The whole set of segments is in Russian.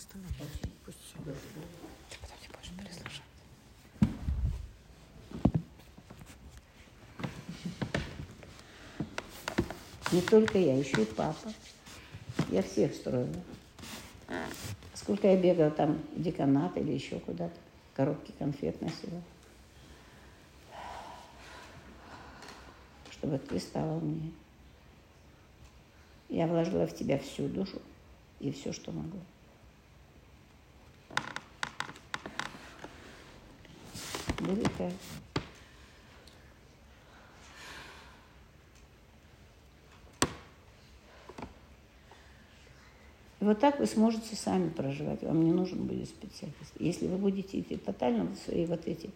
столе. Пусть все. Ты потом не будешь переслушать. Не только я, еще и папа. Я всех строила. Сколько я бегала там деканат или еще куда-то, коробки конфет носила. Чтобы ты стала умнее. Я вложила в тебя всю душу и все, что могла. Великая. И вот так вы сможете сами проживать. Вам не нужен будет специалист. Если вы будете идти тотально в свои вот эти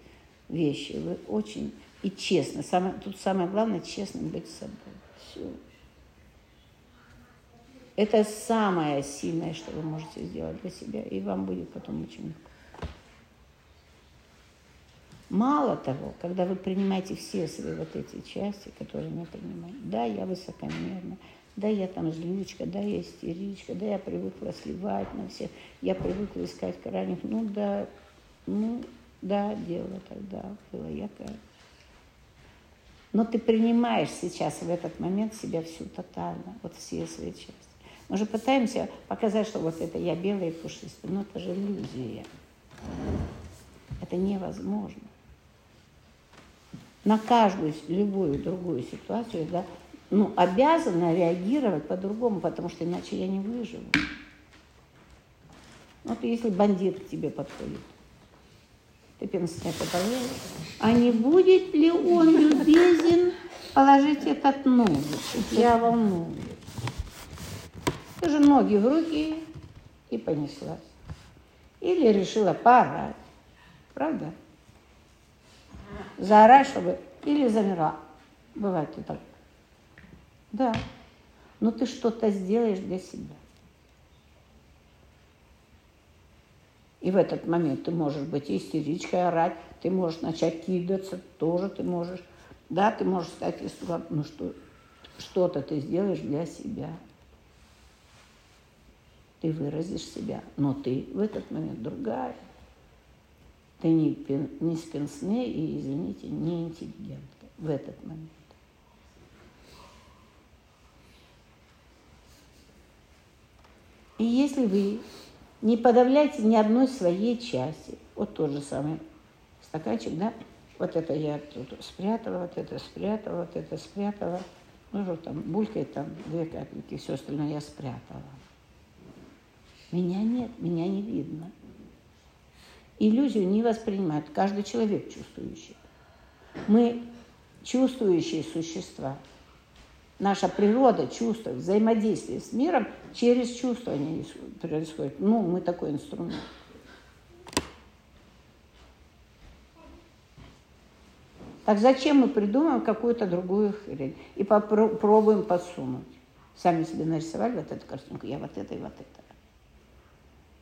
вещи, вы очень и честно. Самое, тут самое главное честно быть собой. Все. Это самое сильное, что вы можете сделать для себя, и вам будет потом очень легко. Мало того, когда вы принимаете все свои вот эти части, которые не принимаете, да, я высокомерна, да, я там злючка, да, я истеричка, да, я привыкла сливать на всех, я привыкла искать крайних, ну да, ну да, дело тогда было, я каюсь. Но ты принимаешь сейчас в этот момент себя всю тотально, вот все свои части. Мы же пытаемся показать, что вот это я белая и пушистая, но это же иллюзия. Это невозможно. На каждую, любую другую ситуацию, да, ну, обязана реагировать по-другому, потому что иначе я не выживу. Вот если бандит к тебе подходит, ты пенсне подаешь, а не будет ли он любезен положить этот ножик? Я волнуюсь. Ты же ноги в руки и понеслась. Или решила поорать. Правда? Заорать, чтобы... Или замерла. Бывает и так. Да. Но ты что-то сделаешь для себя. И в этот момент ты можешь быть истеричкой, орать, ты можешь начать кидаться, тоже ты можешь. Да, ты можешь стать ну что, что-то ты сделаешь для себя. Ты выразишь себя, но ты в этот момент другая. Ты не, не спинсне и, извините, не интеллигентка в этот момент. И если вы не подавляете ни одной своей части, вот тот же самый стаканчик, да, вот это я тут спрятала, вот это спрятала, вот это спрятала, ну, что там булькает там две капельки, все остальное я спрятала. Меня нет, меня не видно. Иллюзию не воспринимает каждый человек чувствующий. Мы чувствующие существа – наша природа, чувство, взаимодействие с миром через чувствование происходит. Ну, мы такой инструмент. Так зачем мы придумаем какую-то другую хрень и попробуем подсунуть? Сами себе нарисовали вот эту картинку, я вот это и вот это.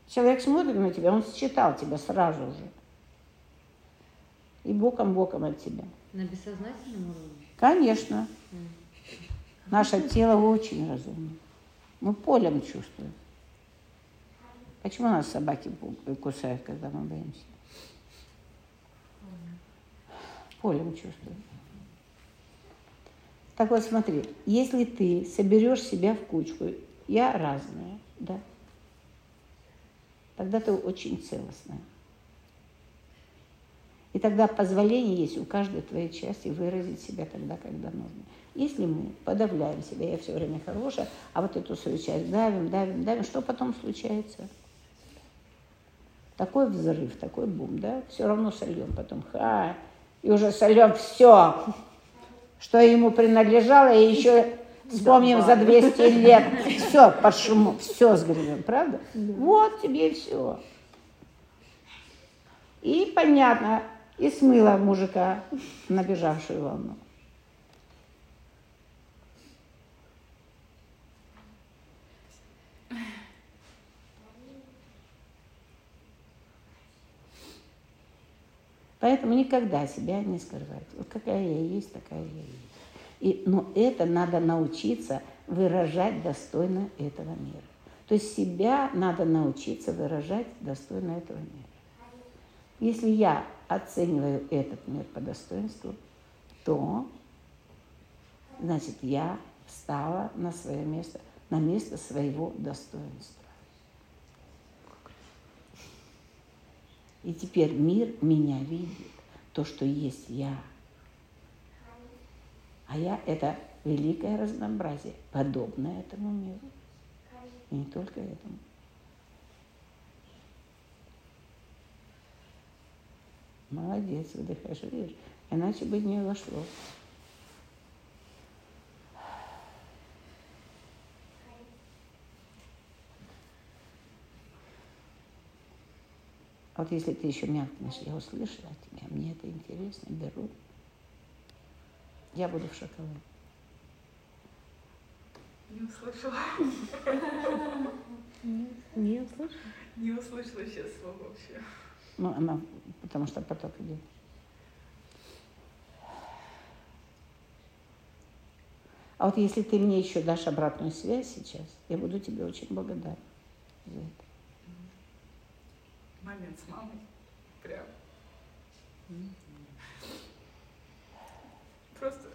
Человек смотрит на тебя, он считал тебя сразу же. И боком-боком от тебя. На бессознательном уровне? Конечно. Наше тело очень разумно. Мы полем чувствуем. Почему нас собаки кусают, когда мы боимся? Полем чувствуем. Так вот смотри, если ты соберешь себя в кучку, я разная, да, тогда ты очень целостная. И тогда позволение есть у каждой твоей части выразить себя тогда, когда нужно. Если мы подавляем себя, я все время хорошая, а вот эту свою часть давим, давим, давим, что потом случается? Такой взрыв, такой бум, да? Все равно сольем потом. Ха, и уже сольем все, что ему принадлежало, и еще вспомним за 200 лет. Все по шуму, все сгребем, правда? Вот тебе и все. И понятно, и смыло мужика набежавшую волну. Поэтому никогда себя не скрывать. Вот какая я есть, такая я есть. И, но это надо научиться выражать достойно этого мира. То то себя надо научиться выражать достойно этого мира. Если я оцениваю этот мир по достоинству, то, значит, я встала на свое место, на место своего достоинства. И теперь мир меня видит, то, что есть я. А я – это великое разнообразие, подобное этому миру. И не только этому. Молодец, выдыхаешь, видишь? Иначе бы не вошло. Вот если ты еще мякнешь, я услышала тебя, мне это интересно, беру. Я буду в шоколаде. Не услышала. Не услышала. Не услышала сейчас слова вообще. Ну, она, потому что поток идет. А вот если ты мне еще дашь обратную связь сейчас, я буду тебе очень благодарна за это. Момент с мамой. Прям. Просто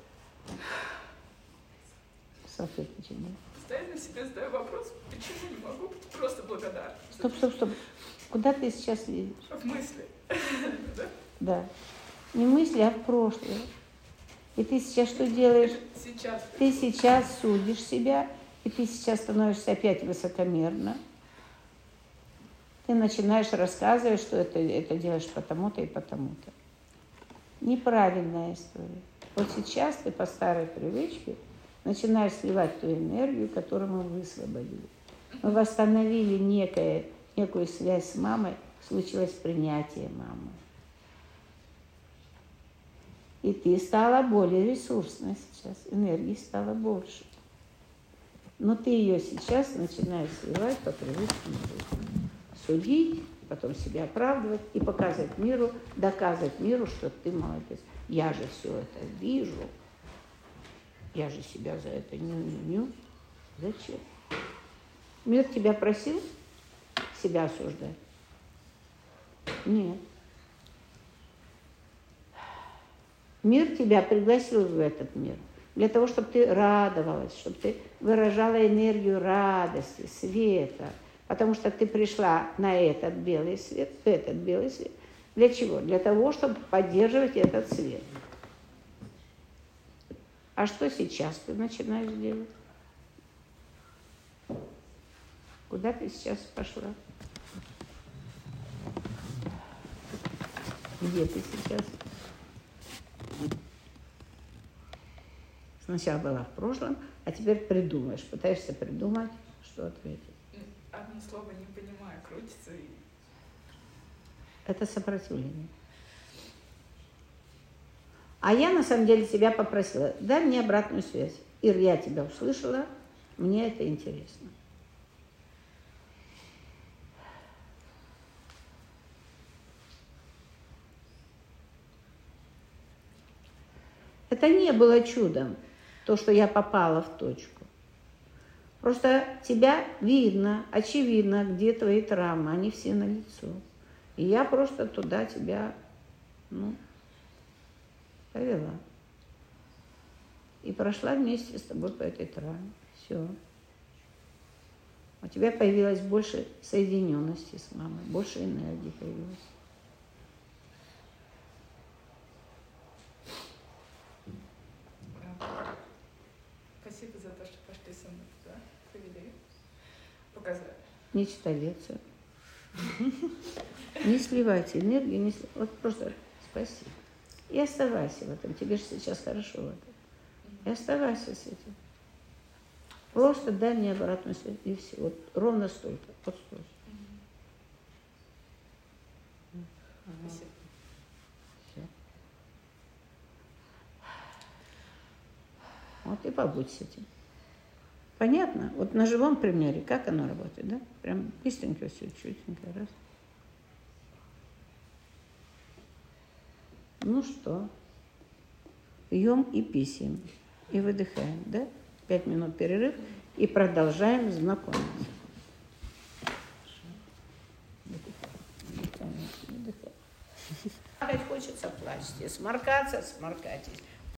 Салфеточек, да? постоянно себе задаю вопрос, почему не могу быть просто благодарна. Стоп, стоп, стоп. Куда ты сейчас едешь? В мысли. Да? Да. Не мысли, а в прошлое. И ты сейчас что делаешь? Сейчас. Ты сейчас судишь себя, и ты сейчас становишься опять высокомерно. Ты начинаешь рассказывать, что это, это делаешь потому-то и потому-то. Неправильная история. Вот сейчас ты по старой привычке начинаешь сливать ту энергию, которую мы высвободили. Мы восстановили некое, некую связь с мамой, случилось принятие мамы. И ты стала более ресурсной сейчас, энергии стало больше. Но ты ее сейчас начинаешь сливать по привычке Судить, потом себя оправдывать и показывать миру, доказывать миру, что ты молодец. Я же все это вижу. Я же себя за это ню-ню-ню. Зачем? Мир тебя просил себя осуждать? Нет. Мир тебя пригласил в этот мир для того, чтобы ты радовалась, чтобы ты выражала энергию радости, света, потому что ты пришла на этот белый свет, в этот белый свет. Для чего? Для того, чтобы поддерживать этот свет. А что сейчас ты начинаешь делать? Куда ты сейчас пошла? Где ты сейчас? Сначала была в прошлом, а теперь придумаешь, пытаешься придумать, что ответить. Одно слово не понимаю, крутится и... Это сопротивление. А я на самом деле тебя попросила, дай мне обратную связь. Ир, я тебя услышала, мне это интересно. Это не было чудом, то, что я попала в точку. Просто тебя видно, очевидно, где твои травмы, они все на лицо. И я просто туда тебя, ну, повела. И прошла вместе с тобой по этой травме. Все. У тебя появилось больше соединенности с мамой, больше энергии появилось. Спасибо за то, что пошли со мной туда, провели, показали. Не читай лекцию. Не сливайте энергию, не вот просто спасибо. И оставайся в этом. Тебе же сейчас хорошо в этом. И оставайся с этим. Просто дай мне обратную связь, и все. Вот ровно столько. Вот столько. Спасибо. Вот и побудь с этим. Понятно? Вот на живом примере, как оно работает, да? Прям быстренько все, чутенько, раз. Ну что, пьем и писем, и выдыхаем, да? Пять минут перерыв, и продолжаем знакомиться. Выдыхаем. Плакать хочется, плачьте. Сморкаться, сморкайтесь.